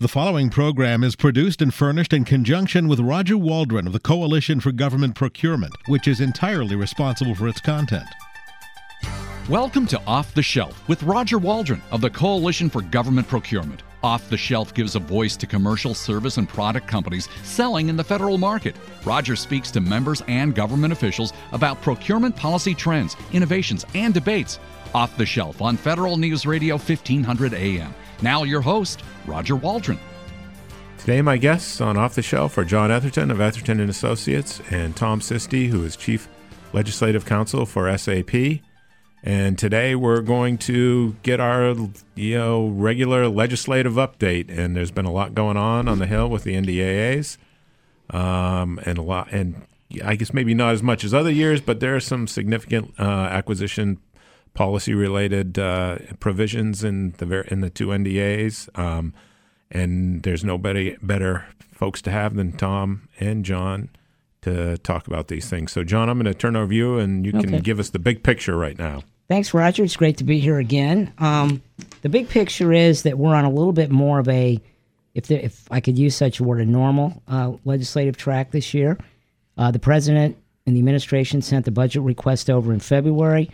The following program is produced and furnished in conjunction with Roger Waldron of the Coalition for Government Procurement, which is entirely responsible for its content. Welcome to Off the Shelf with Roger Waldron of the Coalition for Government Procurement. Off the Shelf gives a voice to commercial service and product companies selling in the federal market. Roger speaks to members and government officials about procurement policy trends, innovations, and debates. Off the Shelf on Federal News Radio 1500 AM. Now, your host, Roger Waldron. Today, my guests on Off the Shelf are John Etherton of Etherton and Associates and Tom Sisti, who is Chief Legislative Counsel for SAP. And today we're going to get our you know regular legislative update. And there's been a lot going on on the Hill with the NDAAs, um, and a lot, and I guess maybe not as much as other years, but there are some significant uh, acquisition policy related uh, provisions in the ver- in the two NDAs. Um, and there's nobody better folks to have than Tom and John to talk about these things. So, John, I'm going to turn over to you, and you can Okay. give us the big picture right now. Thanks, Roger. It's great to be here again. Um, the big picture is that we're on a little bit more of a, if there, if I could use such a word, a normal uh, legislative track this year. Uh, the president and the administration sent the budget request over in February,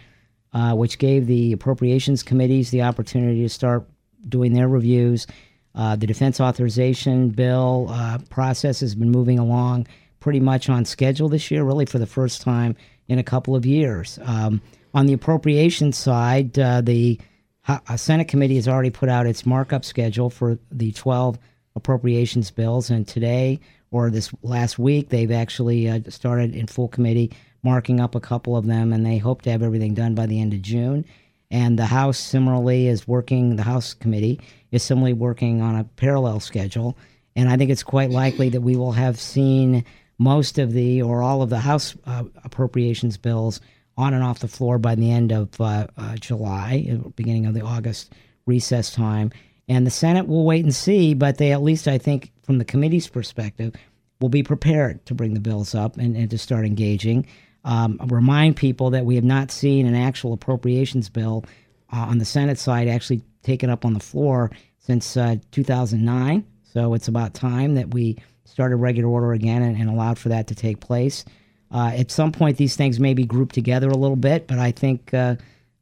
uh, which gave the appropriations committees the opportunity to start doing their reviews. Uh, the defense authorization bill uh, process has been moving along pretty much on schedule this year, really for the first time in a couple of years. Um, on the appropriations side, uh, the uh, Senate committee has already put out its markup schedule for the 12 appropriations bills, and today or this last week, they've actually uh, started in full committee marking up a couple of them, and they hope to have everything done by the end of June. And the House similarly is working, the House committee is similarly working on a parallel schedule. And I think it's quite likely that we will have seen most of the or all of the House uh, appropriations bills on and off the floor by the end of uh, uh, July, uh, beginning of the August recess time. And the Senate will wait and see, but they at least, I think, from the committee's perspective, will be prepared to bring the bills up and, and to start engaging. Um, remind people that we have not seen an actual appropriations bill uh, on the Senate side actually taken up on the floor since uh, 2009. So it's about time that we started regular order again and, and allowed for that to take place. Uh, at some point, these things may be grouped together a little bit, but I think uh,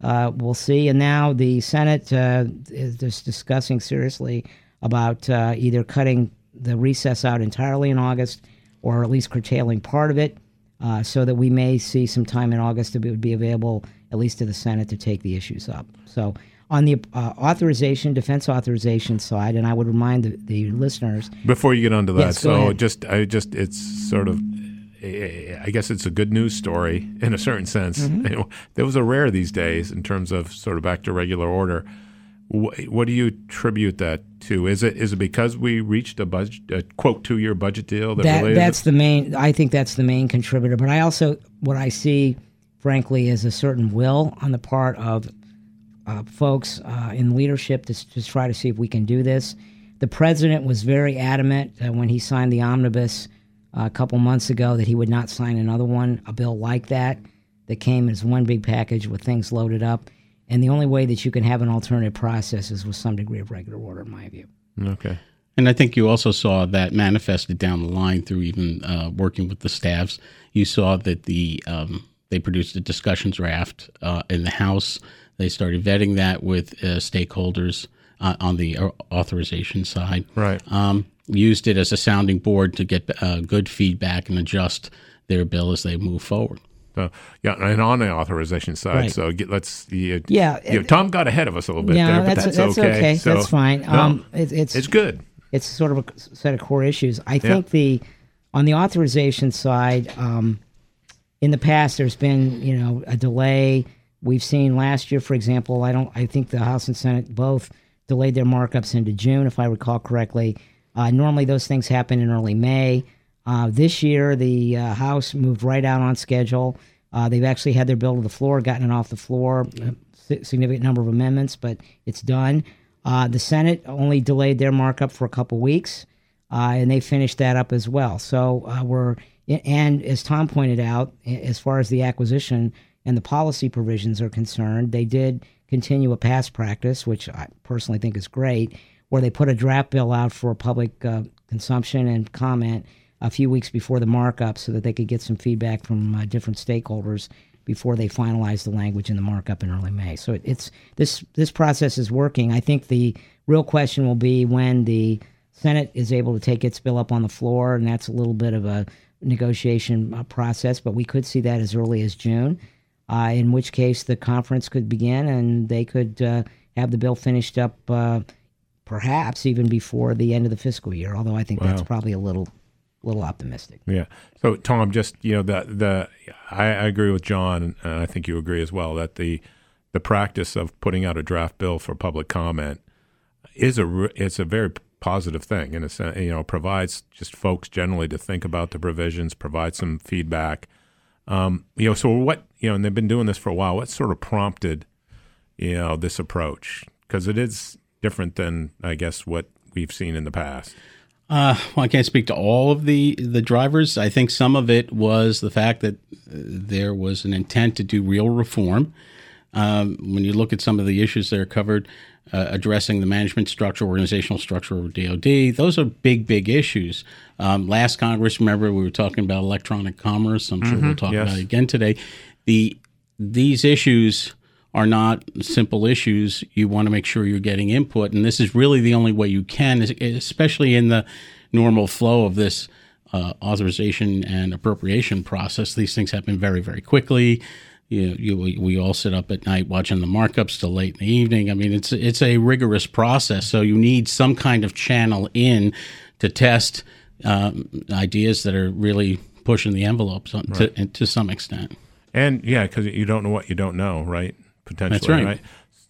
uh, we'll see. And now the Senate uh, is just discussing seriously about either cutting the recess out entirely in August or at least curtailing part of it uh, so that we may see some time in August that it would be available at least to the Senate to take the issues up. So on the uh, authorization, defense authorization side, and I would remind the, the listeners Before you get onto that, Yes, so ahead. just I just it's sort of I guess it's a good news story in a certain sense. Mm-hmm. Know, Those are rare these days in terms of sort of back to regular order. Wh- What do you attribute that to? Is it is it because we reached a budget a quote two year budget deal that, that that's the main i think that's the main contributor but i also what i see frankly is a certain will on the part of uh, folks uh, in leadership to just try to see if we can do this. The president was very adamant uh, when he signed the omnibus uh, a couple months ago that he would not sign another one a bill like that that came as one big package with things loaded up and the only way that you can have an alternative process is with some degree of regular order in my view okay. And I think you also saw that manifested down the line through even uh, working with the staffs. You saw that the um, they produced a discussion draft uh, in the House. They started vetting that with uh, stakeholders uh, on the uh, authorization side. Right. Um, used it as a sounding board to get uh, good feedback and adjust their bill as they move forward. So, yeah, and on the authorization side, Right. so get, let's yeah, Yeah, you know, Tom got ahead of us a little bit yeah there, but that's, that's, okay. So, that's fine no, um, it, it's it's good. it's sort of a set of core issues. I think the on the authorization side, um, in the past, there's been you know a delay. We've seen last year, for example. I don't. I think the House and Senate both delayed their markups into June, if I recall correctly. Uh, normally, those things happen in early May. Uh, this year, the uh, House moved right out on schedule. Uh, they've actually had their bill to the floor, gotten it off the floor, a significant number of amendments, but it's done. Uh, the Senate only delayed their markup for a couple weeks, uh, and they finished that up as well. So uh, we're and as Tom pointed out, as far as the acquisition and the policy provisions are concerned, they did continue a past practice, which I personally think is great, where they put a draft bill out for public uh, consumption and comment a few weeks before the markup so that they could get some feedback from uh, different stakeholders before they finalize the language in the markup in early May. So it, it's this this process is working. I think the real question will be when the Senate is able to take its bill up on the floor, and that's a little bit of a negotiation uh, process, but we could see that as early as June. Uh, in which case, the conference could begin, and they could uh, have the bill finished up, uh, perhaps even before the end of the fiscal year. Although I think wow. that's probably a little little optimistic. Yeah. So Tom, just you know the the I, I agree with John, and I think you agree as well that the the practice of putting out a draft bill for public comment is a it's a very positive thing and it's. You know, provides just folks generally to think about the provisions, provide some feedback. Um, you know, so what you know, and they've been doing this for a while. What sort of prompted you know this approach? Because it is different than I guess what we've seen in the past. Uh, well, I can't speak to all of the the drivers. I think some of it was the fact that uh, there was an intent to do real reform. Um, when you look at some of the issues that are covered, uh, addressing the management structure, organizational structure of DoD, those are big, big issues. Um, last Congress, remember, we were talking about electronic commerce. I'm sure mm-hmm, we'll talk yes. about it again today. The these issues are not simple issues. You want to make sure you're getting input, and this is really the only way you can, especially in the normal flow of this uh, authorization and appropriation process. These things happen very, very quickly. You, you, we, all sit up at night watching the markups till late in the evening. I mean, it's it's a rigorous process, so you need some kind of channel in to test um, ideas that are really pushing the envelope right. to, to some extent. And yeah, because you don't know what you don't know, right? Potentially. That's right. right?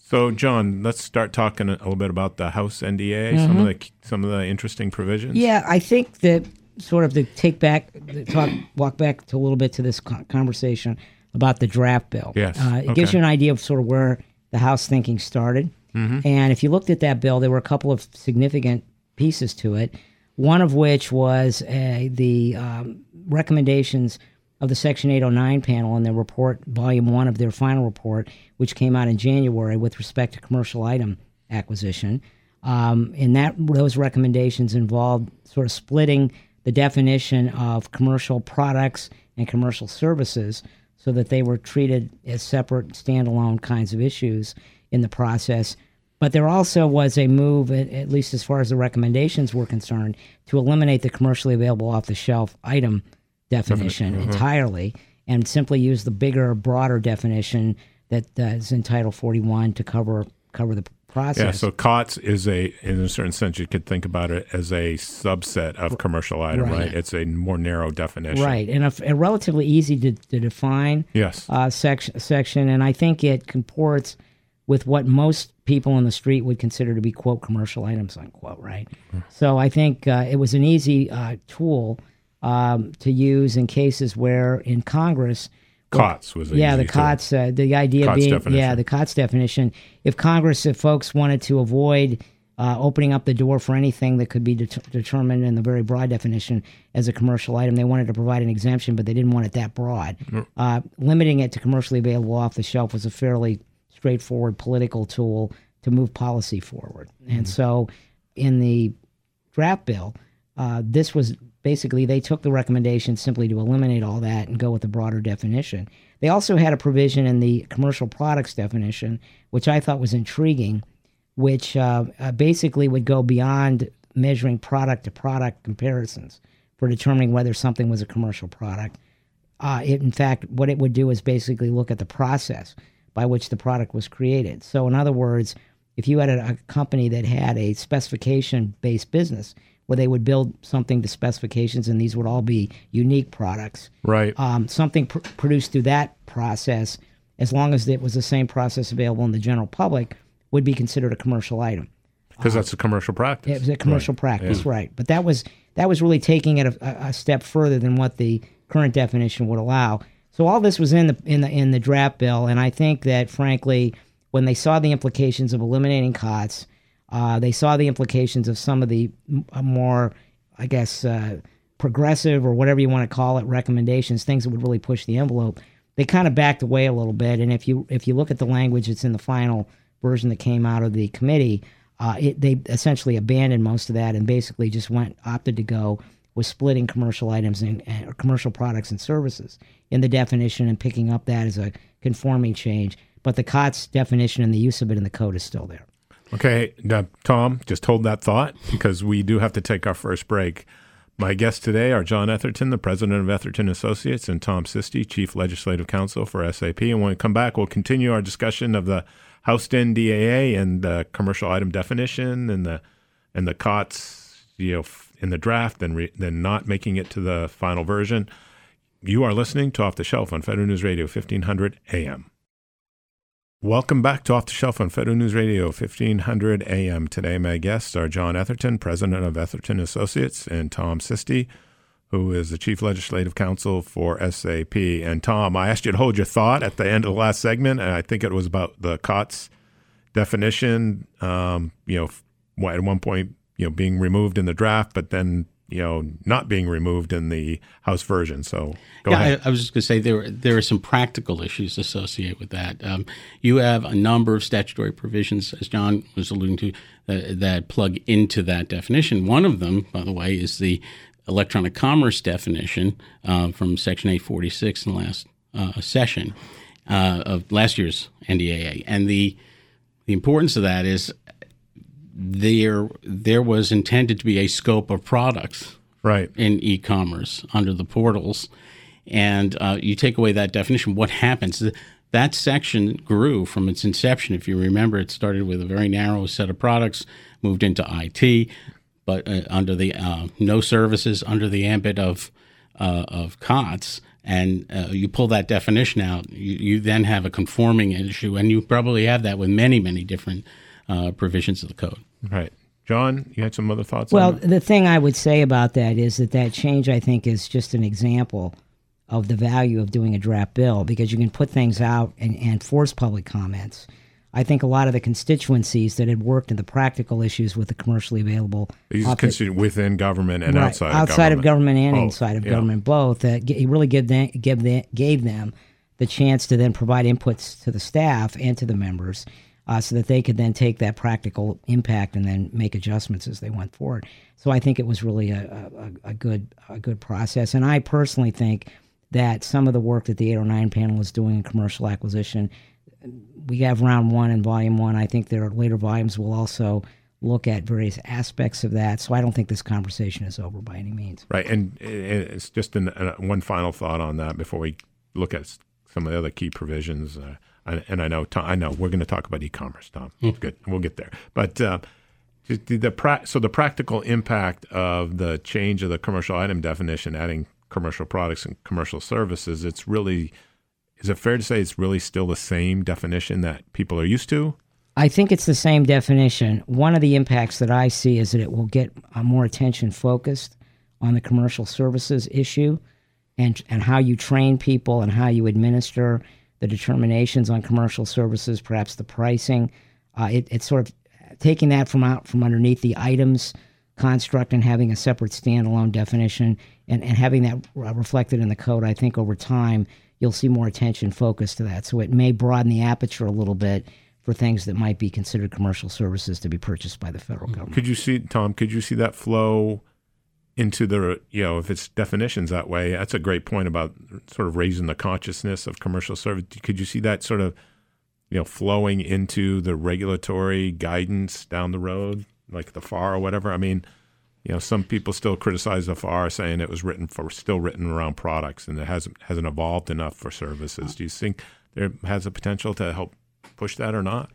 So, John, let's start talking a little bit about the House NDA. Mm-hmm. Some of the some of the interesting provisions. Yeah, I think that sort of to take back, talk, walk back to a little bit to this conversation about the draft bill. Yes, uh, it okay. gives you an idea of sort of where the House thinking started. Mm-hmm. And if you looked at that bill, there were a couple of significant pieces to it. One of which was uh, the um, recommendations of the Section 809 panel in their report, volume one of their final report, which came out in January with respect to commercial item acquisition. Um, and that those recommendations involved sort of splitting the definition of commercial products and commercial services so that they were treated as separate, standalone kinds of issues in the process. But there also was a move, at, least as far as the recommendations were concerned, to eliminate the commercially available off the shelf item definition mm-hmm. entirely and simply use the bigger, broader definition that uh, is in Title 41 to cover cover the process. Yeah, so COTS is a, in a certain sense, you could think about it as a subset of commercial item, right? right? It's a more narrow definition, right? And a, a relatively easy to, to define, yes, uh, section section, and I think it comports with what most people in the street would consider to be quote commercial items unquote, right? Mm. So I think uh, it was an easy uh, tool um, to use in cases where in Congress. COTS was yeah the COTS uh, the idea COTS being definition. yeah the COTS definition. If Congress, if folks wanted to avoid uh, opening up the door for anything that could be det- determined in the very broad definition as a commercial item. They wanted to provide an exemption, but they didn't want it that broad. Mm. Uh, limiting it to commercially available off the shelf was a fairly straightforward political tool to move policy forward. Mm. And so, in the draft bill, uh, this was basically they took the recommendation simply to eliminate all that and go with the broader definition. They also had a provision in the commercial products definition, which I thought was intriguing, which uh, uh, basically would go beyond measuring product to product comparisons for determining whether something was a commercial product. Uh, it, in fact, what it would do is basically look at the process by which the product was created. So, in other words, if you had a, a company that had a specification based business, where they would build something to specifications, and these would all be unique products. Right. Um, something pr- produced through that process, as long as it was the same process available in the general public, would be considered a commercial item. Because uh, that's a commercial practice. It was a commercial right. practice, yeah. right? But that was that was really taking it a, a, step further than what the current definition would allow. So all this was in the in the in the draft bill, and I think that frankly, when they saw the implications of eliminating COTS uh, they saw the implications of some of the uh, more, I guess, uh, progressive or whatever you want to call it recommendations, things that would really push the envelope. They kind of backed away a little bit. And if you if you look at the language that's in the final version that came out of the committee, uh, it, they essentially abandoned most of that and basically just went opted to go with splitting commercial items and uh, commercial products and services in the definition and picking up that as a conforming change. But the COTS definition and the use of it in the code is still there. Okay, Tom, just hold that thought because we do have to take our first break. My guests today are John Etherton, the president of Etherton Associates, and Tom Sisti, chief legislative counsel for SAP. And when we come back, we'll continue our discussion of the House NDAA and the commercial item definition and the and the COTS, you know, in the draft, then re, then not making it to the final version. You are listening to Off the Shelf on Federal News Radio, fifteen hundred AM. Welcome back to Off the Shelf on Federal News Radio, 1500 AM. Today, my guests are John Etherton, president of Etherton Associates, and Tom Sisti, who is the chief legislative counsel for SAP. And Tom, I asked you to hold your thought at the end of the last segment, and I think it was about the COTS definition. Um, you know, at one point, you know, being removed in the draft, but then you know not being removed in the House version. So yeah, I, I, was just going to say there there are some practical issues associated with that. Um, you have a number of statutory provisions, as John was alluding to, that, that plug into that definition. One of them, by the way, is the electronic commerce definition uh, from Section 846 in the last uh, session uh, of last year's NDAA, and the the importance of that is there there was intended to be a scope of products right. in e-commerce under the portals. And uh, you take away that definition what happens? That section grew from its inception. If you remember it started with a very narrow set of products moved into it but uh, under the uh, no services under the ambit of uh, of COTS. And uh, you pull that definition out you, you then have a conforming issue. And you probably have that with many many different uh, provisions of the code. Right. John, you had some other thoughts? Well, the thing I would say about that is that that change, I think, is just an example of the value of doing a draft bill because you can put things out and, and force public comments. I think a lot of the constituencies that had worked in the practical issues with the commercially available within government and right, outside outside of government, of government and both. inside of yeah. government both that uh, really give them, give them, gave them the chance to then provide inputs to the staff and to the members uh, so that they could then take that practical impact and then make adjustments as they went forward. So I think it was really a, a, a good a good process, and I personally think that some of the work that the 809 panel is doing in commercial acquisition, we have round one and volume one. I think there are later volumes will also look at various aspects of that. So I don't think this conversation is over by any means. Right, and it's just an, uh, one final thought on that before we look at some of the other key provisions. Uh, and I know I know we're going to talk about e-commerce, Tom. Mm. Good, we'll get there. But uh, the, the pra- so the practical impact of the change of the commercial item definition, adding commercial products and commercial services, it's really is it fair to say it's really still the same definition that people are used to? I think it's the same definition. One of the impacts that I see is that it will get more attention focused on the commercial services issue and and how you train people and how you administer the determinations on commercial services, perhaps the pricing. Uh, it, it's sort of taking that from out from underneath the items construct and having a separate standalone definition and, and having that reflected in the code. I think over time you'll see more attention focused to that. So it may broaden the aperture a little bit for things that might be considered commercial services to be purchased by the federal government. Could you see, Tom? Could you see that flow? Into the you know if it's definitions that way that's a great point about sort of raising the consciousness of commercial service. Could you see that sort of you know flowing into the regulatory guidance down the road like the FAR or whatever? I mean you know some people still criticize the FAR saying it was written for still written around products and it hasn't hasn't evolved enough for services. Uh. Do you think there has a potential to help push that or not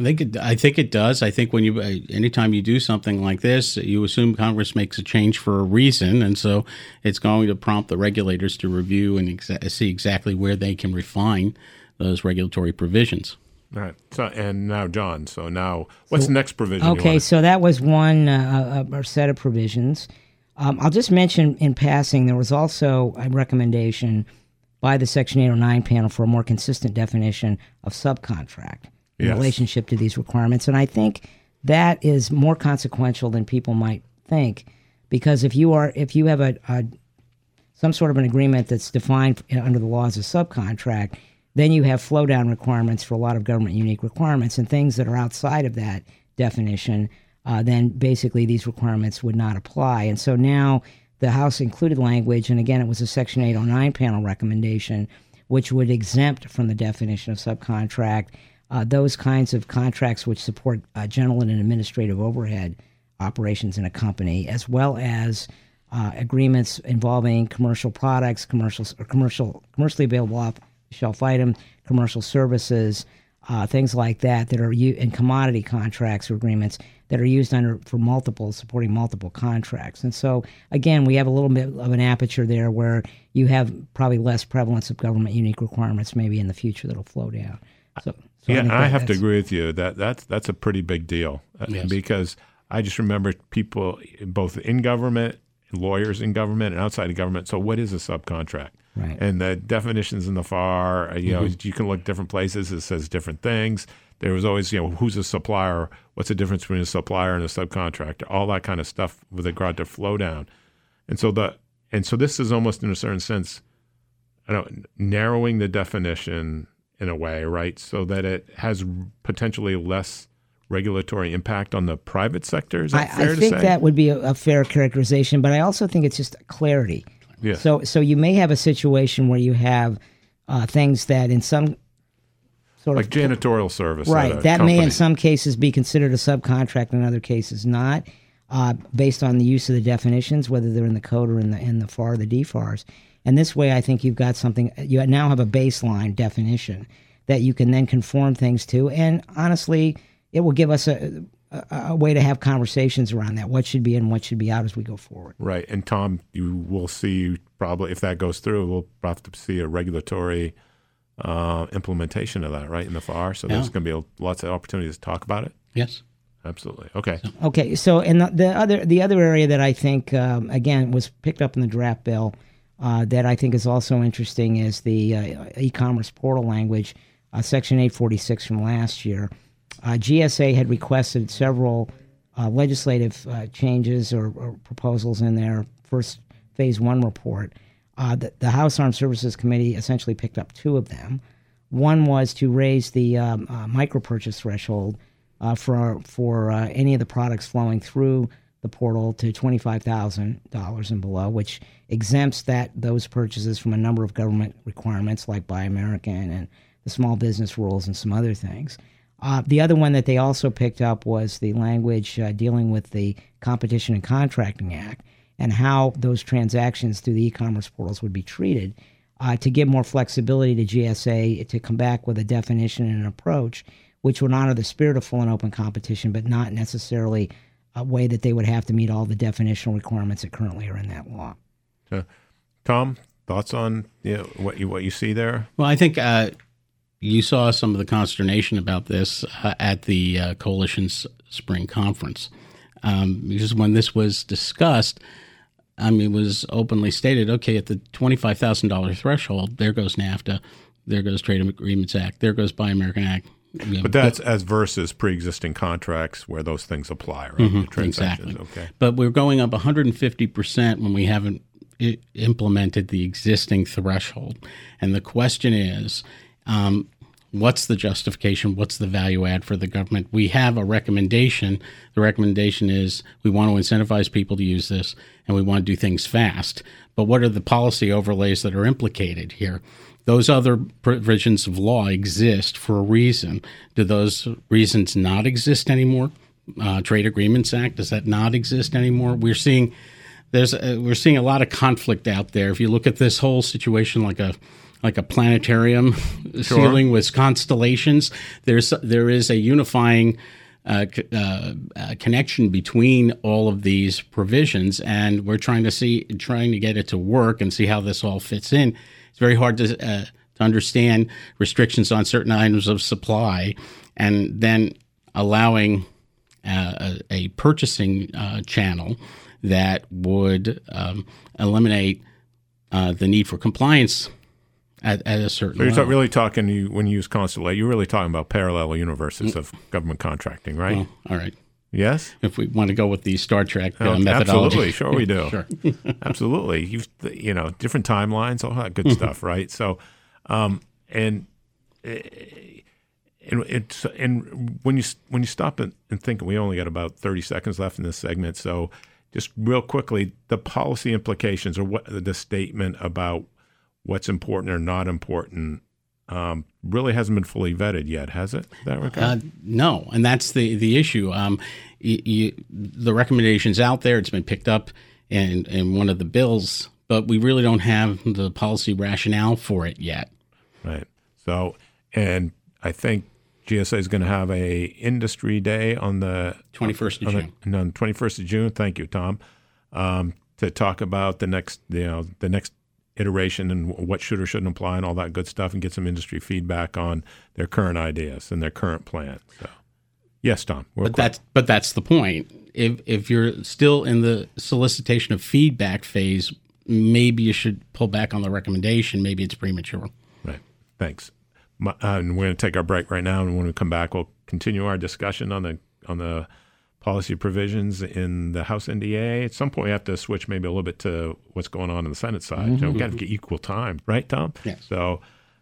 I think it, I think it does. I think when you anytime you do something like this, you assume Congress makes a change for a reason, and so it's going to prompt the regulators to review and exa- see exactly where they can refine those regulatory provisions. All right. So and now John. So now what's so, the next provision? Okay, so that was one uh, uh, set of provisions. Um, I'll just mention in passing there was also a recommendation by the Section 809 panel for a more consistent definition of subcontract in yes. relationship to these requirements. And I think that is more consequential than people might think, because if you are if you have a, a some sort of an agreement that's defined under the laws of subcontract, then you have flow down requirements for a lot of government unique requirements and things that are outside of that definition, uh, then basically these requirements would not apply. And so now the House included language, and again, it was a Section 809 panel recommendation, which would exempt from the definition of subcontract uh, those kinds of contracts which support uh, general and administrative overhead operations in a company, as well as uh, agreements involving commercial products, commercial or commercial commercially available off shelf item, commercial services, uh, things like that that are u- in commodity contracts or agreements that are used under for multiple supporting multiple contracts. And so again, we have a little bit of an aperture there where you have probably less prevalence of government unique requirements maybe in the future that'll flow down. So, so yeah, think I have to agree with you that that's that's a pretty big deal uh, Yes. because I just remember people both in government, lawyers in government, and outside of government. So, what is a subcontract? Right. And the definitions in the FAR, uh, you know, Mm-hmm. you can look different places. It says different things. There was always, you know, who's a supplier? What's the difference between a supplier and a subcontractor? All that kind of stuff with regard to flow down. And so the and so this is almost in a certain sense, I don't narrowing the definition in a way, right, so that it has potentially less regulatory impact on the private sector. Is I, that fair I to think say? that would be a, a fair characterization, but I also think it's just clarity. Yeah. So, so you may have a situation where you have uh, things that in some sort like of janitorial service, right that may in some cases be considered a subcontract, in other cases not, uh, based on the use of the definitions, whether they're in the code or in the in the FAR, the DFARs. And this way, I think you've got something. You now have a baseline definition that you can then conform things to, and honestly, it will give us a, a, a way to have conversations around that. What should be in, what should be out as we go forward. Right. And Tom, you will see probably if that goes through, we'll have to see a regulatory uh, implementation of that, right, in the FAR. So there's going to be lots of opportunities to talk about it. Yes. Absolutely. Okay. Okay, so and the, the other the other area that I think um, again was picked up in the draft bill uh, that I think is also interesting is the uh, e-commerce portal language, uh, Section 846 from last year. Uh, GSA had requested several uh, legislative changes or, or proposals in their first phase one report. The, the House Armed Services Committee essentially picked up two of them. One was to raise the um, micro purchase threshold for for any of the products flowing through the portal to twenty five thousand dollars and below, which exempts that those purchases from a number of government requirements like Buy American and the small business rules and some other things. Uh, the other one that they also picked up was the language uh, dealing with the Competition in Contracting Act and how those transactions through the e-commerce portals would be treated uh, to give more flexibility to GSA to come back with a definition and an approach which would honor the spirit of full and open competition, but not necessarily a way that they would have to meet all the definitional requirements that currently are in that law. Uh, Tom, thoughts on you know, what you what you see there? Well, I think uh, you saw some of the consternation about this uh, at the uh, coalition's spring conference, um, because when this was discussed, I mean, it was openly stated, okay, at the twenty-five thousand dollar threshold, there goes NAFTA, there goes Trade Agreements Act, there goes Buy American Act. But that's as versus pre-existing contracts where those things apply, right? Mm-hmm. exactly. Okay. but we're going up 150% when we haven't I- implemented the existing threshold. And the question is, um, what's the justification? What's the value add for the government? We have a recommendation. The recommendation is we want to incentivize people to use this and we want to do things fast. But what are the policy overlays that are implicated here? Those other provisions of law exist for a reason. Do those reasons not exist anymore? Uh, Trade Agreements Act does that not exist anymore? We're seeing there's a, we're seeing a lot of conflict out there. If you look at this whole situation like a like a planetarium ceiling with constellations, there's there is a unifying uh, uh, uh, connection between all of these provisions, and we're trying to see trying to get it to work and see how this all fits in. It's very hard to uh, to understand restrictions on certain items of supply, and then allowing uh, a, a purchasing uh, channel that would um, eliminate uh, the need for compliance at, at a certain So you're ta- really talking you, when you use Constellate, you're really talking about parallel universes of government contracting, right? Well, all right. Yes. If we want to go with the Star Trek uh, Oh, methodology, Absolutely, sure we do. Sure. Absolutely, you've you know different timelines, all that good stuff, right? So, um, and and it's and when you when you stop and, and think, we only got about thirty seconds left in this segment, so just real quickly, the policy implications or what the statement about what's important or not important um, really hasn't been fully vetted yet, has it? that okay? Uh, no, and that's the the issue. Um, you, you, the recommendations out there. It's been picked up in in one of the bills, but we really don't have the policy rationale for it yet. Right. So, and I think GSA is going to have a industry day on the 21st of June. The, on 21st of June. Thank you, Tom. Um, to talk about the next, you know, the next iteration and what should or shouldn't apply and all that good stuff, and get some industry feedback on their current ideas and their current plan. So, yes, Tom. But quick. that's but that's the point. If if you're still in the solicitation of feedback phase, maybe you should pull back on the recommendation. Maybe it's premature. Right. Thanks. My, uh, and we're going to take our break right now, and when we come back, we'll continue our discussion on the on the policy provisions in the House NDA. At some point, we have to switch maybe a little bit to what's going on in the Senate side. Mm-hmm. You know, we got to get equal time, right, Tom? Yes. So.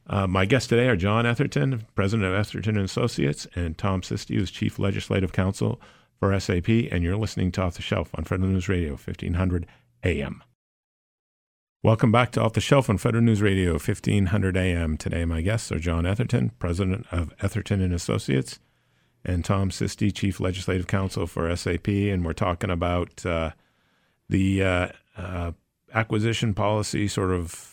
Uh, my guests today are John Etherton, president of Etherton and Associates, and Tom Sisti, who's chief legislative counsel for SAP. And you're listening to Off the Shelf on Federal News Radio, 1500 AM. Welcome back to Off the Shelf on Federal News Radio, 1500 AM. Today, my guests are John Etherton, president of Etherton and Associates, and Tom Sisti, chief legislative counsel for SAP. And we're talking about uh, the uh, uh, acquisition policy sort of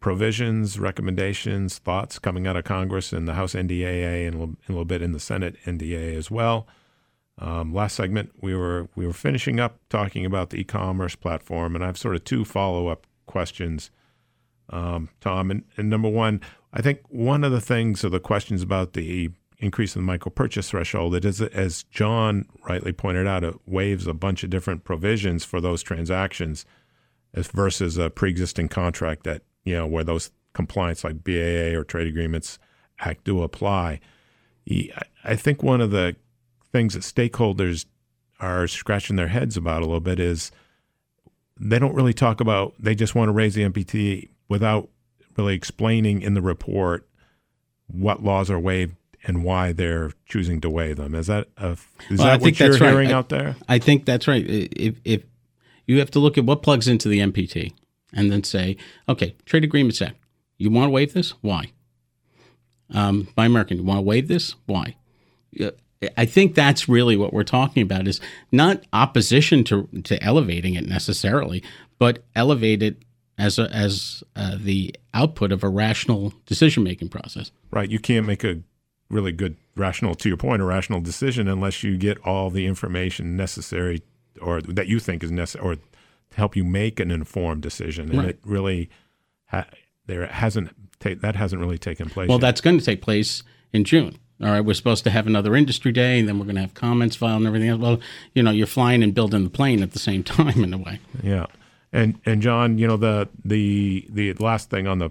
provisions, recommendations, thoughts coming out of Congress and the House NDAA and a little, a little bit in the Senate NDA as well. Um, last segment, we were we were finishing up talking about the e-commerce platform, and I have sort of two follow-up questions, um, Tom. And, and, number one, I think one of the things or the questions about the increase in the micro purchase threshold, it is, as John rightly pointed out, it waives a bunch of different provisions for those transactions as versus a pre-existing contract that, you know, where those compliance like BAA or trade agreements act do apply. I think one of the things that stakeholders are scratching their heads about a little bit is – they don't really talk about, they just want to raise the MPT without really explaining in the report what laws are waived and why they're choosing to waive them. Is that a, is well, that what you're hearing right. out there? I, I think that's right. If, if you have to look at what plugs into the MPT and then say, okay, trade agreements act. You want to waive this? Why? Um, Buy American, you want to waive this? Why? I think that's really what we're talking about is not opposition to to elevating it necessarily, but elevate it as a, as uh, the output of a rational decision making process. Right. You can't make a really good rational, to your point, a rational decision unless you get all the information necessary or that you think is necessary or to help you make an informed decision. And right. it really ha- there hasn't ta- that hasn't really taken place. Well, yet. that's going to take place in June all right, we're supposed to have another industry day, and then we're going to have comments filed and everything else. Well, you know, you're flying and building the plane at the same time in a way. Yeah, and and John, you know the the the last thing on the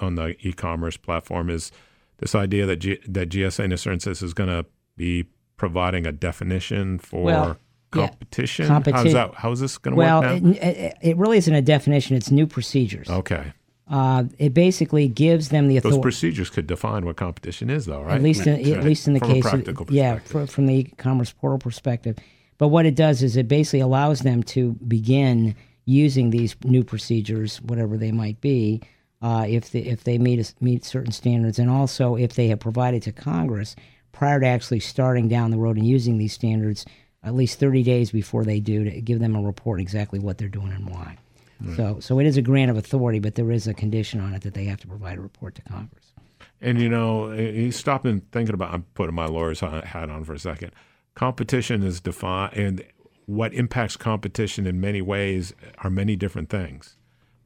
on the e-commerce platform is this idea that G, that GSA in a certain sense is going to be providing a definition for. Well, competition. Yeah, competition. How's that? How's this going to well, work? Well, it, it, really isn't a definition. It's new procedures. Okay. Uh, it basically gives them the authority. Those procedures could define what competition is, though, right? At least, in, at least in the from case, of, yeah, for, from the e-commerce portal perspective. But what it does is it basically allows them to begin using these new procedures, whatever they might be, uh, if they, if they meet a, meet certain standards, and also if they have provided to Congress prior to actually starting down the road and using these standards, at least 30 days before they do, to give them a report exactly what they're doing and why. Right. So, so it is a grant of authority, but there is a condition on it that they have to provide a report to Congress. And you know, he stopped and thinking about. I'm putting my lawyer's hat on for a second. Competition is defined, and what impacts competition in many ways are many different things.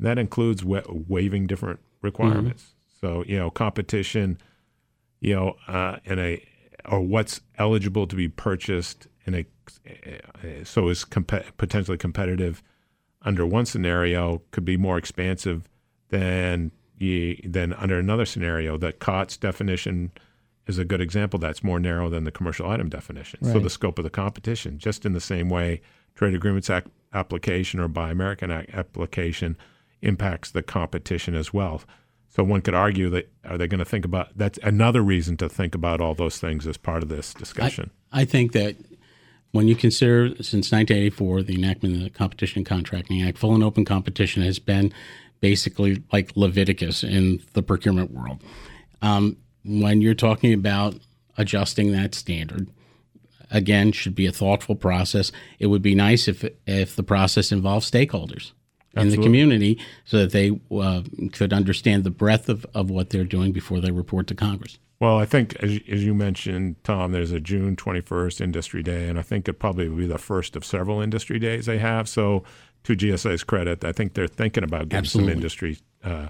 That includes wa- waiving different requirements. Mm-hmm. So, you know, competition, you know, uh, in a or what's eligible to be purchased in a so is comp- potentially competitive under one scenario could be more expansive than you, than under another scenario. That COTS definition is a good example. That's more narrow than the commercial item definition. Right. So the scope of the competition, just in the same way, Trade Agreements Act application or Buy American Act application impacts the competition as well. So one could argue that are they going to think about that's another reason to think about all those things as part of this discussion. I, I think that when you consider since 1984 the enactment of the Competition Contracting Act, full and open competition has been basically like Leviticus in the procurement world. Um, when you're talking about adjusting that standard, again, should be a thoughtful process. It would be nice if if the process involves stakeholders in the community so that they uh, could understand the breadth of, of what they're doing before they report to Congress. Well, I think as, as you mentioned, Tom, there's a June 21st Industry Day, and I think it probably will be the first of several industry days they have. So, to GSA's credit, I think they're thinking about getting Absolutely. some industry uh,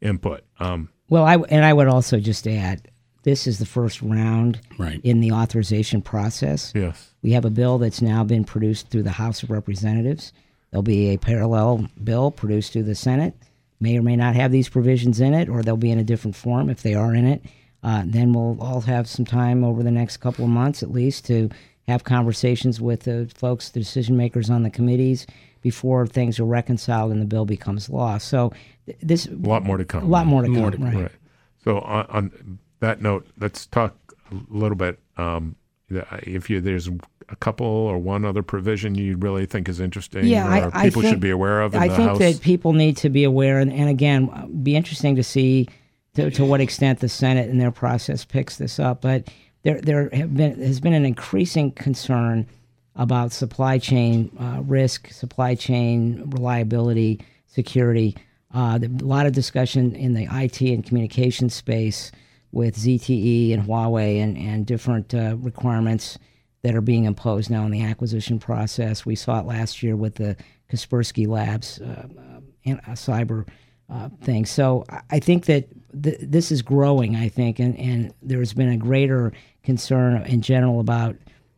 input. Um, Well, I and I would also just add, this is the first round Right. in the authorization process. yes. We have a bill that's now been produced through the House of Representatives. There'll be a parallel bill produced through the Senate. May or may not have these provisions in it, or they'll be in a different form if they are in it. Uh, then we'll all have some time over the next couple of months, at least, to have conversations with the folks, the decision makers on the committees, before things are reconciled and the bill becomes law. So th- this A lot more to come. a lot more to More come. to right. Right. So on, on that note, let's talk a little bit. Um, if you there's a couple or one other provision you really think is interesting, Yeah, I- I people think- should be aware of in I think House. that people need to be aware, and, and again, uh, be interesting to see to, to what extent the Senate and their process picks this up. But there, there have been has been an increasing concern about supply chain uh, risk, supply chain reliability, security. Uh, a lot of discussion in the IT and communication space with ZTE and Huawei and, and different uh, requirements that are being imposed now in the acquisition process. We saw it last year with the Kaspersky Labs uh, uh, and, uh, cyber uh, thing. So I- think that th- this is growing, I think, and, and there's been a greater concern in general about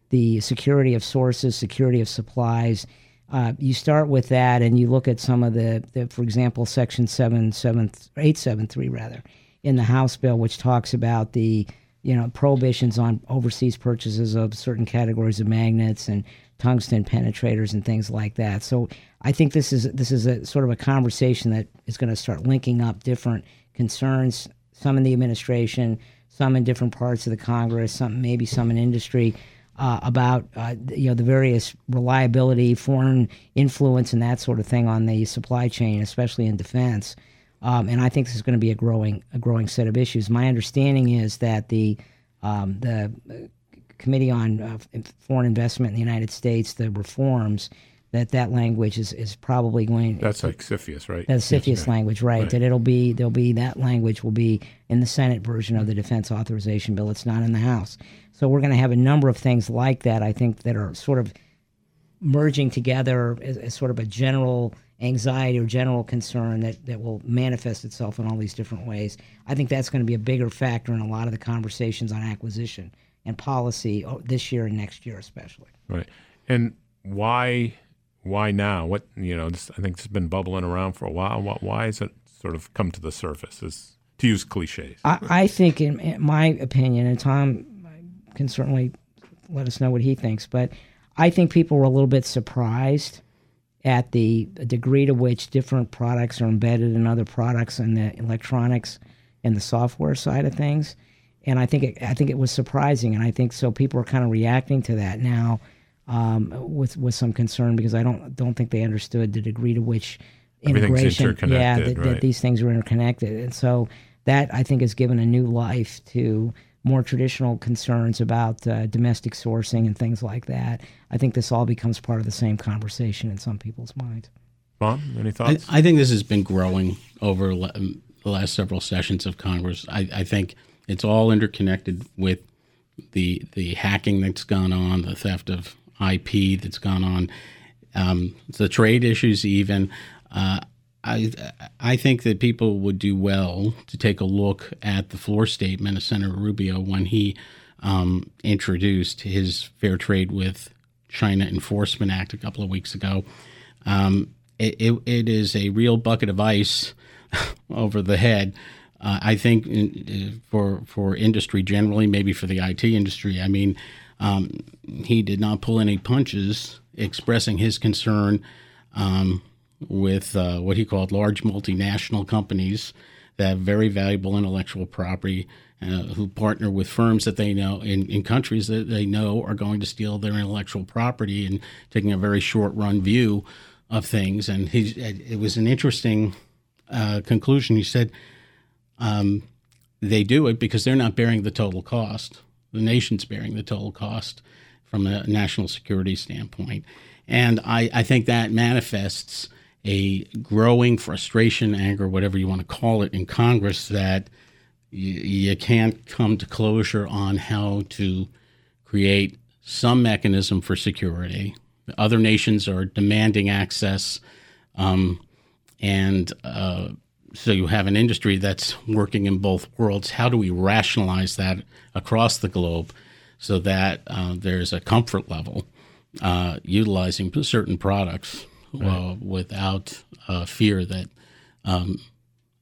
the security of sources, security of supplies. Uh, you start with that, and you look at some of the, the for example, Section seven seven eight seven three rather in the House bill, which talks about the you know prohibitions on overseas purchases of certain categories of magnets and tungsten penetrators and things like that. So I think this is this is a sort of a conversation that is going to start linking up different concerns, some in the administration, some in different parts of the Congress, some maybe some in industry. Uh, about uh, you know the various reliability, foreign influence, and that sort of thing on the supply chain, especially in defense. Um, and I think this is going to be a growing a growing set of issues. My understanding is that the um, the uh, Committee on uh, Foreign Investment in the United States, the reforms, that that language is, is probably going. That's like CFIUS, right? That's CFIUS language, right, That it'll be there'll be that language will be in the Senate version of the Defense Authorization Bill. It's not in the House, so we're going to have a number of things like that. I think that are sort of merging together as, as sort of a general anxiety or general concern that, that will manifest itself in all these different ways. I think that's going to be a bigger factor in a lot of the conversations on acquisition and policy oh, this year and next year, especially. Right. And why why now? What you know, this, I think it's been bubbling around for a while. Why, why has it sort of come to the surface? Is to use cliches. I, I think, in, in my opinion, and Tom can certainly let us know what he thinks, but I think people were a little bit surprised at the degree to which different products are embedded in other products in the electronics and the software side of things. And I think it, I think it was surprising, and I think so. People are kind of reacting to that now um, with with some concern because I don't don't think they understood the degree to which integration, yeah, that, that these things were interconnected, and so that I think has given a new life to more traditional concerns about uh, domestic sourcing and things like that. I think this all becomes part of the same conversation in some people's minds. Bob, any I, thoughts? I think this has been growing over le- um, the last several sessions of Congress. I, I think it's all interconnected with the the hacking that's gone on, the theft of IP that's gone on, um, the trade issues. Even uh, I I think that people would do well to take a look at the floor statement of Senator Rubio when he um, introduced his Fair Trade with China Enforcement Act a couple of weeks ago. Um, it, it, it is a real bucket of ice over the head. Uh, I think in, for for industry generally, maybe for the IT industry. I mean, um, he did not pull any punches, expressing his concern um, with uh, what he called large multinational companies that have very valuable intellectual property, uh, who partner with firms that they know in, in countries that they know are going to steal their intellectual property and taking a very short run view of things. And he, it was an interesting uh, conclusion. He said um, they do it because they're not bearing the total cost. The nation's bearing the total cost from a national security standpoint. And I, I think that manifests a growing frustration, anger, whatever you want to call it, in Congress that you, you can't come to closure on how to create some mechanism for security. Other nations are demanding access, um, and uh, so you have an industry that's working in both worlds. How do we rationalize that across the globe so that uh, there's a comfort level uh, utilizing certain products right. Uh, without uh, fear that um,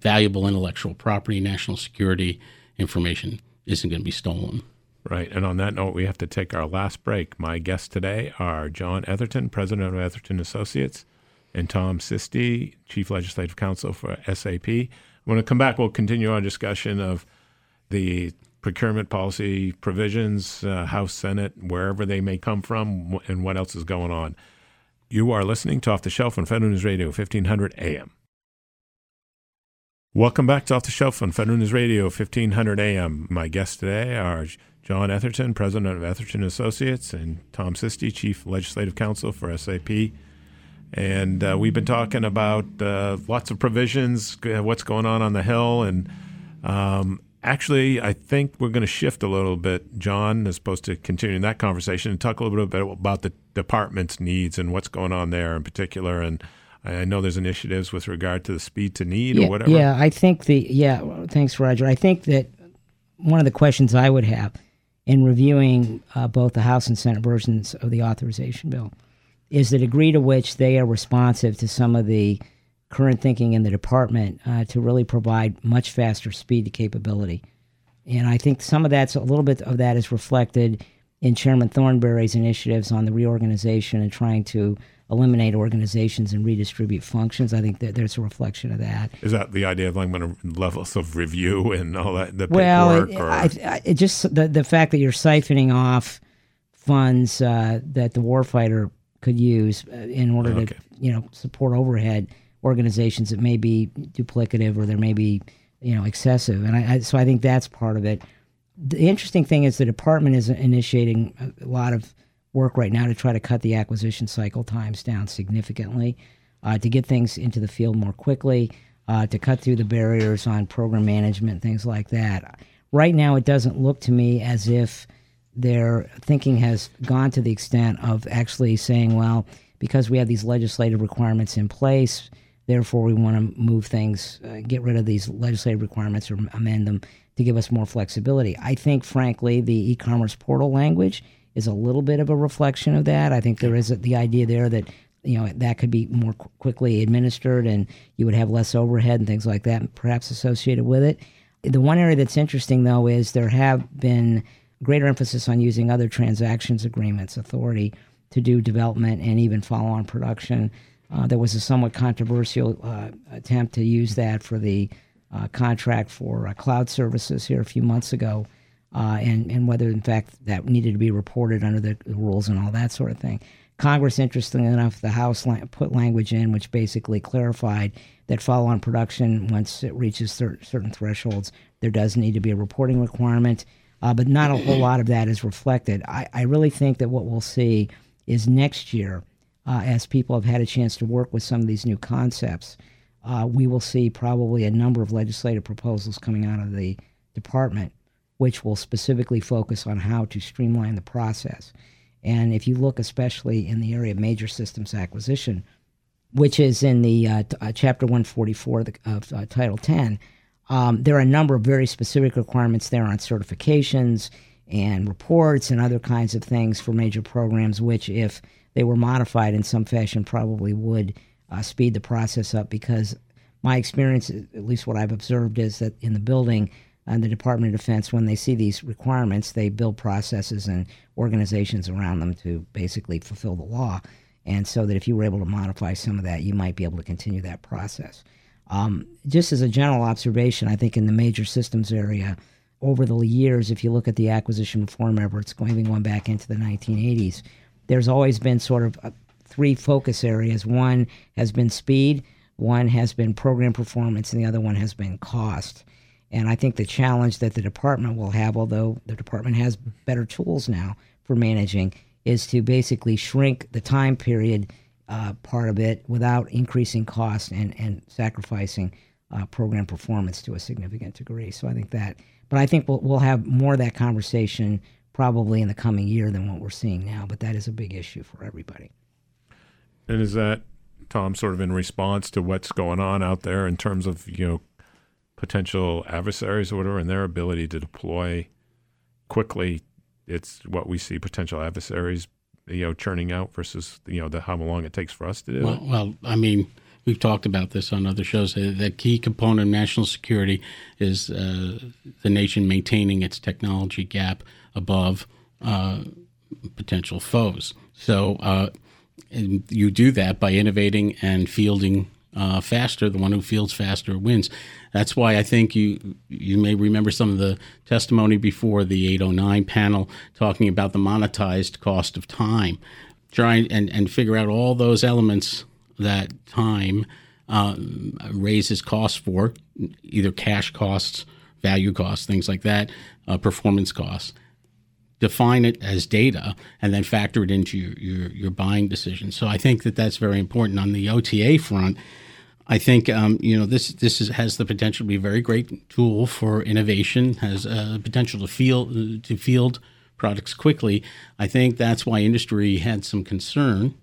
valuable intellectual property, national security information isn't going to be stolen? Right. And on that note, we have to take our last break. My guests today are John Etherton, president of Etherton Associates, and Tom Sisti, chief legislative counsel for SAP. When we come back, we'll continue our discussion of the procurement policy provisions, uh, House, Senate, wherever they may come from, and what else is going on. You are listening to Off the Shelf on Federal News Radio, 1500 AM. Welcome back to Off the Shelf on Federal News Radio, 1500 AM. My guests today are John Etherton, president of Etherton Associates, and Tom Sisti, chief legislative counsel for SAP. And uh, we've been talking about uh, lots of provisions, what's going on on the Hill, and um, Actually, I think we're going to shift a little bit, John, as opposed to continuing that conversation and talk a little bit about the department's needs and what's going on there in particular. And I know there's initiatives with regard to the speed to need yeah, or whatever. Yeah, I think the, yeah, thanks, Roger. I think that one of the questions I would have in reviewing uh, both the House and Senate versions of the authorization bill is the degree to which they are responsive to some of the current thinking in the department uh, to really provide much faster speed to capability. And I think some of that's a little bit of that is reflected in Chairman Thornberry's initiatives on the reorganization and trying to eliminate organizations and redistribute functions. I think that there's a reflection of that. Is that the idea of like levels of review and all that? The well, it, I, it just the the fact that you're siphoning off funds uh, that the warfighter could use uh, in order okay. to you know support overhead organizations that may be duplicative or there may be you know excessive. And I, I, so i think that's part of it. The interesting thing is the department is initiating a lot of work right now to try to cut the acquisition cycle times down significantly uh, to get things into the field more quickly uh, to cut through the barriers on program management things like that. Right now it doesn't look to me as if their thinking has gone to the extent of actually saying well because we have these legislative requirements in place Therefore, we want to move things, uh, get rid of these legislative requirements or amend them to give us more flexibility. I think, frankly, the e commerce portal language is a little bit of a reflection of that. I think there is the idea there that you know that could be more qu- quickly administered and you would have less overhead and things like that perhaps associated with it. The one area that's interesting though is there have been greater emphasis on using other transactions agreements authority to do development and even follow on production uh, there was a somewhat controversial uh, attempt to use that for the uh, contract for uh, cloud services here a few months ago, uh, and, and whether, in fact, that needed to be reported under the rules and all that sort of thing. Congress, interestingly enough, the House la- put language in which basically clarified that follow on production, once it reaches cer- certain thresholds, there does need to be a reporting requirement. But not a whole lot of that is reflected. I, I really think that what we'll see is next year uh, as people have had a chance to work with some of these new concepts, uh, we will see probably a number of legislative proposals coming out of the department, which will specifically focus on how to streamline the process. And if you look especially in the area of major systems acquisition, which is in the uh, t- uh, chapter 144 of, uh, Title 10, um, there are a number of very specific requirements there on certifications and reports and other kinds of things for major programs, which, if they were modified in some fashion probably would uh, speed the process up because my experience, at least what I've observed, is that in the building and the Department of Defense, when they see these requirements, they build processes and organizations around them to basically fulfill the law. And so that if you were able to modify some of that, you might be able to continue that process. Um, just as a general observation, I think in the major systems area, over the years, if you look at the acquisition reform efforts going back into the 1980s, there's always been sort of three focus areas. One has been speed, one has been program performance, and the other one has been cost. And I think the challenge that the department will have, although the department has better tools now for managing, is to basically shrink the time period uh, part of it without increasing cost and, and sacrificing uh, program performance to a significant degree. So I think that, but I think we'll, we'll have more of that conversation probably in the coming year than what we're seeing now. But that is a big issue for everybody. And is that Tom sort of in response to what's going on out there in terms of you know potential adversaries or whatever and their ability to deploy quickly? It's what we see potential adversaries you know churning out versus you know the how long it takes for us to do well, it. Well, I mean, we've talked about this on other shows. The key component of national security is uh, the nation maintaining its technology gap above uh, potential foes. So uh, you do that by innovating and fielding uh, faster. The one who fields faster wins. That's why I think you you may remember some of the testimony before the 809 panel talking about the monetized cost of time, trying and, and figure out all those elements that time uh, raises costs for, either cash costs, value costs, things like that, uh, performance costs define it as data and then factor it into your, your, your buying decision. So I think that that's very important on the OTA front. I think um, you know this this is, has the potential to be a very great tool for innovation. Has uh, potential to field to field products quickly. I think that's why industry had some concern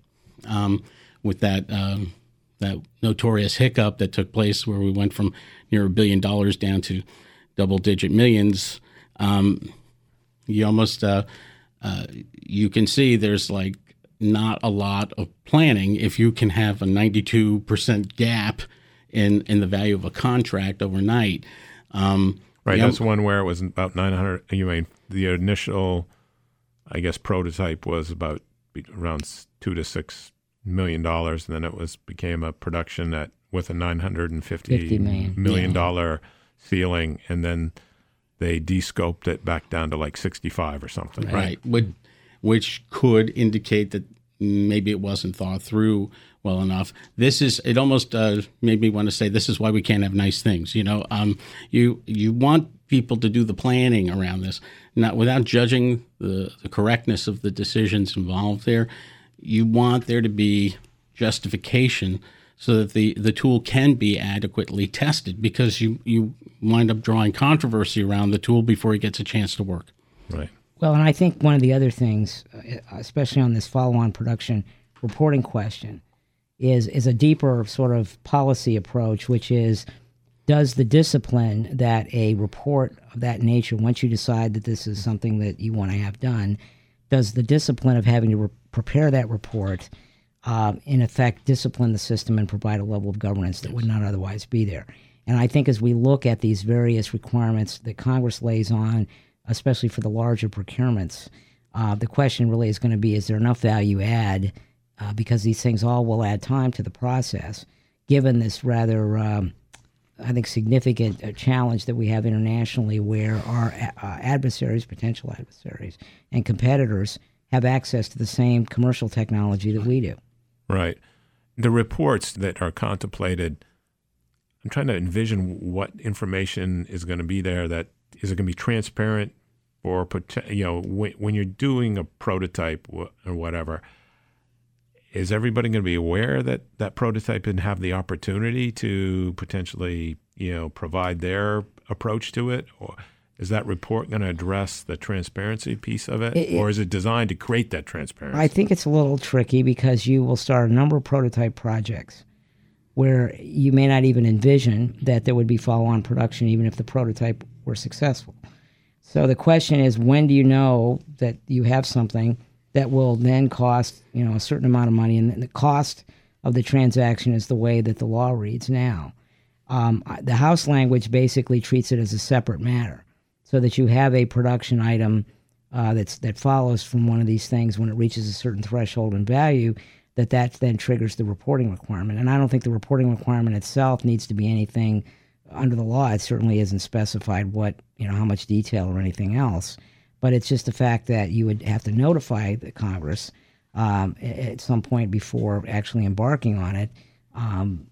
um, with that um, that notorious hiccup that took place, where we went from near a billion dollars down to double digit millions. Um, you almost uh, uh, you can see there's like not a lot of planning if you can have a 92% gap in in the value of a contract overnight. Um, right, that's one where it was about 900. You mean the initial, I guess, prototype was about around two to six million dollars, and then it was became a production at with a 950 million, million dollar ceiling, and then they descoped it back down to like 65 or something. Right. right. Would which could indicate that maybe it wasn't thought through well enough. This is it. Almost uh, made me want to say this is why we can't have nice things. You know, um, you you want people to do the planning around this, not without judging the, the correctness of the decisions involved there. You want there to be justification so that the, the tool can be adequately tested because you, you wind up drawing controversy around the tool before it gets a chance to work. Right. Well, and I think one of the other things, uh, especially on this follow-on production reporting question, is is a deeper sort of policy approach, which is does the discipline that a report of that nature, once you decide that this is something that you want to have done, does the discipline of having to re- prepare that report, uh, in effect, discipline the system and provide a level of governance that would not otherwise be there? And I think as we look at these various requirements that Congress lays on especially for the larger procurements. Uh, the question really is going to be: Is there enough value add? Uh, because these things all will add time to the process, given this rather, um, I think, significant uh, challenge that we have internationally, where our uh, adversaries, potential adversaries, and competitors have access to the same commercial technology that we do. Right. The reports that are contemplated. I'm trying to envision what information is going to be there that is it going to be transparent or you know when, when you're doing a prototype or whatever is everybody going to be aware that that prototype and have the opportunity to potentially you know provide their approach to it or is that report going to address the transparency piece of it, it, or is it designed to create that transparency? I think it's a little tricky because you will start a number of prototype projects where you may not even envision that there would be follow on production, even if the prototype were successful. So the question is, when do you know that you have something that will then cost you know a certain amount of money, and the cost of the transaction is the way that the law reads now. Um, the House language basically treats it as a separate matter, so that you have a production item uh, that's that follows from one of these things when it reaches a certain threshold in value. that that then triggers the reporting requirement. And I don't think the reporting requirement itself needs to be anything under the law. It certainly isn't specified what you know how much detail or anything else. But it's just the fact that you would have to notify the Congress um, at some point before actually embarking on it. Um,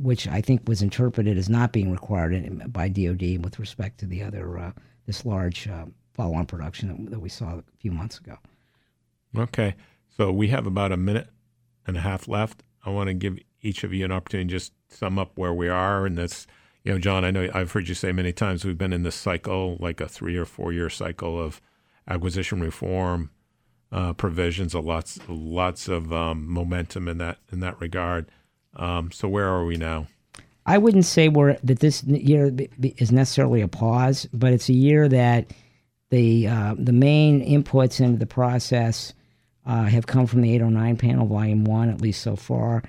which I think was interpreted as not being required in, by DoD with respect to the other uh, this large uh, follow-on production that, that, we saw a few months ago. Okay, so we have about a minute and a half left. I want to give each of you an opportunity to just sum up where we are in this. You know, John, I know I've heard you say many times we've been in this cycle, like a three or four year cycle of acquisition reform uh, provisions, of lots lots of um, momentum in that in that regard. Um, so where are we now? I wouldn't say we're that this year is necessarily a pause, but it's a year that the uh, the main inputs into the process uh, have come from the 809 panel, volume one, at least so far.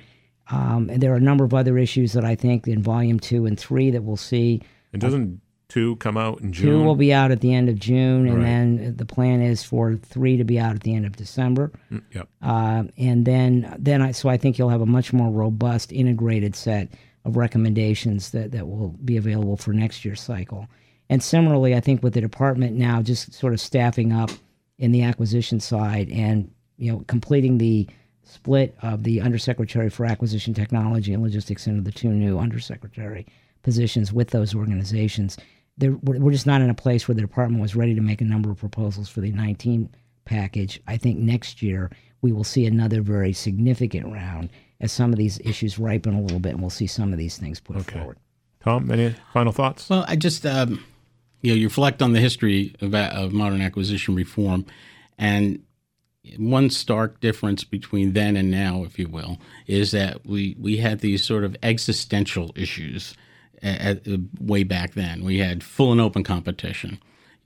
Um, and there are a number of other issues that I think in volume two and three that we'll see. And doesn't two come out in June? Two will be out at the end of June, and right. then the plan is for three to be out at the end of December. Mm, yep. Uh, and then, then I so I think you'll have a much more robust, integrated set of recommendations that that will be available for next year's cycle. And similarly, I think with the department now just sort of staffing up in the acquisition side and you know completing the split of the undersecretary for acquisition technology and logistics into the two new undersecretary positions with those organizations we're just not in a place where the department was ready to make a number of proposals for the 19 package. I think next year we will see another very significant round as some of these issues ripen a little bit, and we'll see some of these things put okay. forward. Tom, any final thoughts? Well, I just um, you know you reflect on the history of, of modern acquisition reform, and one stark difference between then and now, if you will, is that we we had these sort of existential issues at, at, way back then. We had full and open competition,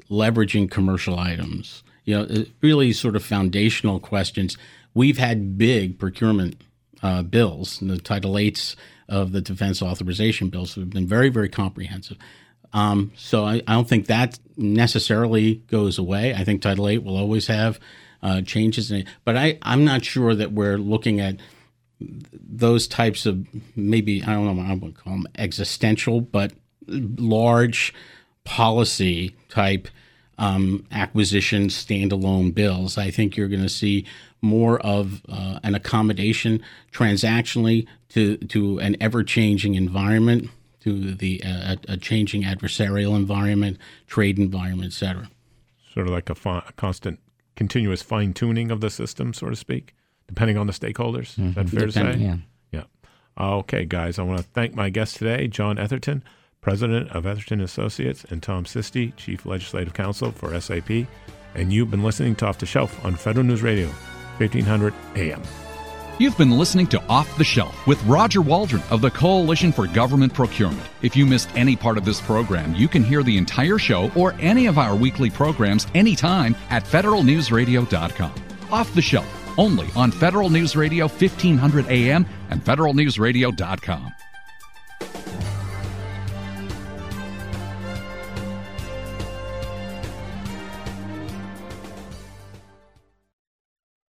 leveraging commercial items. You know, really sort of foundational questions. We've had big procurement uh, bills, the Title Eights of the defense authorization bills have been very, very comprehensive. Um, so I, I, don't think that necessarily goes away. I think Title Eight will always have uh, changes in it, but I, I'm not sure that we're looking at those types of maybe I don't know I would call them existential, but large policy type um, acquisition standalone bills. I think you're going to see more of uh, an accommodation transactionally to to an ever changing environment, to the uh, a changing adversarial environment, trade environment, etc. Sort of like a, a constant, continuous fine tuning of the system, so to speak depending on the stakeholders. Mm-hmm. Is that fair Depend- to say? Yeah. Yeah. Okay, guys, I want to thank my guests today, John Etherton, President of Etherton Associates, and Tom Sisti, Chief Legislative Counsel for SAP. And you've been listening to Off the Shelf on Federal News Radio, 1500 AM. You've been listening to Off the Shelf with Roger Waldron of the Coalition for Government Procurement. If you missed any part of this program, you can hear the entire show or any of our weekly programs anytime at federalnewsradio.com. Off the Shelf only on Federal News Radio 1500 AM and federalnewsradio.com.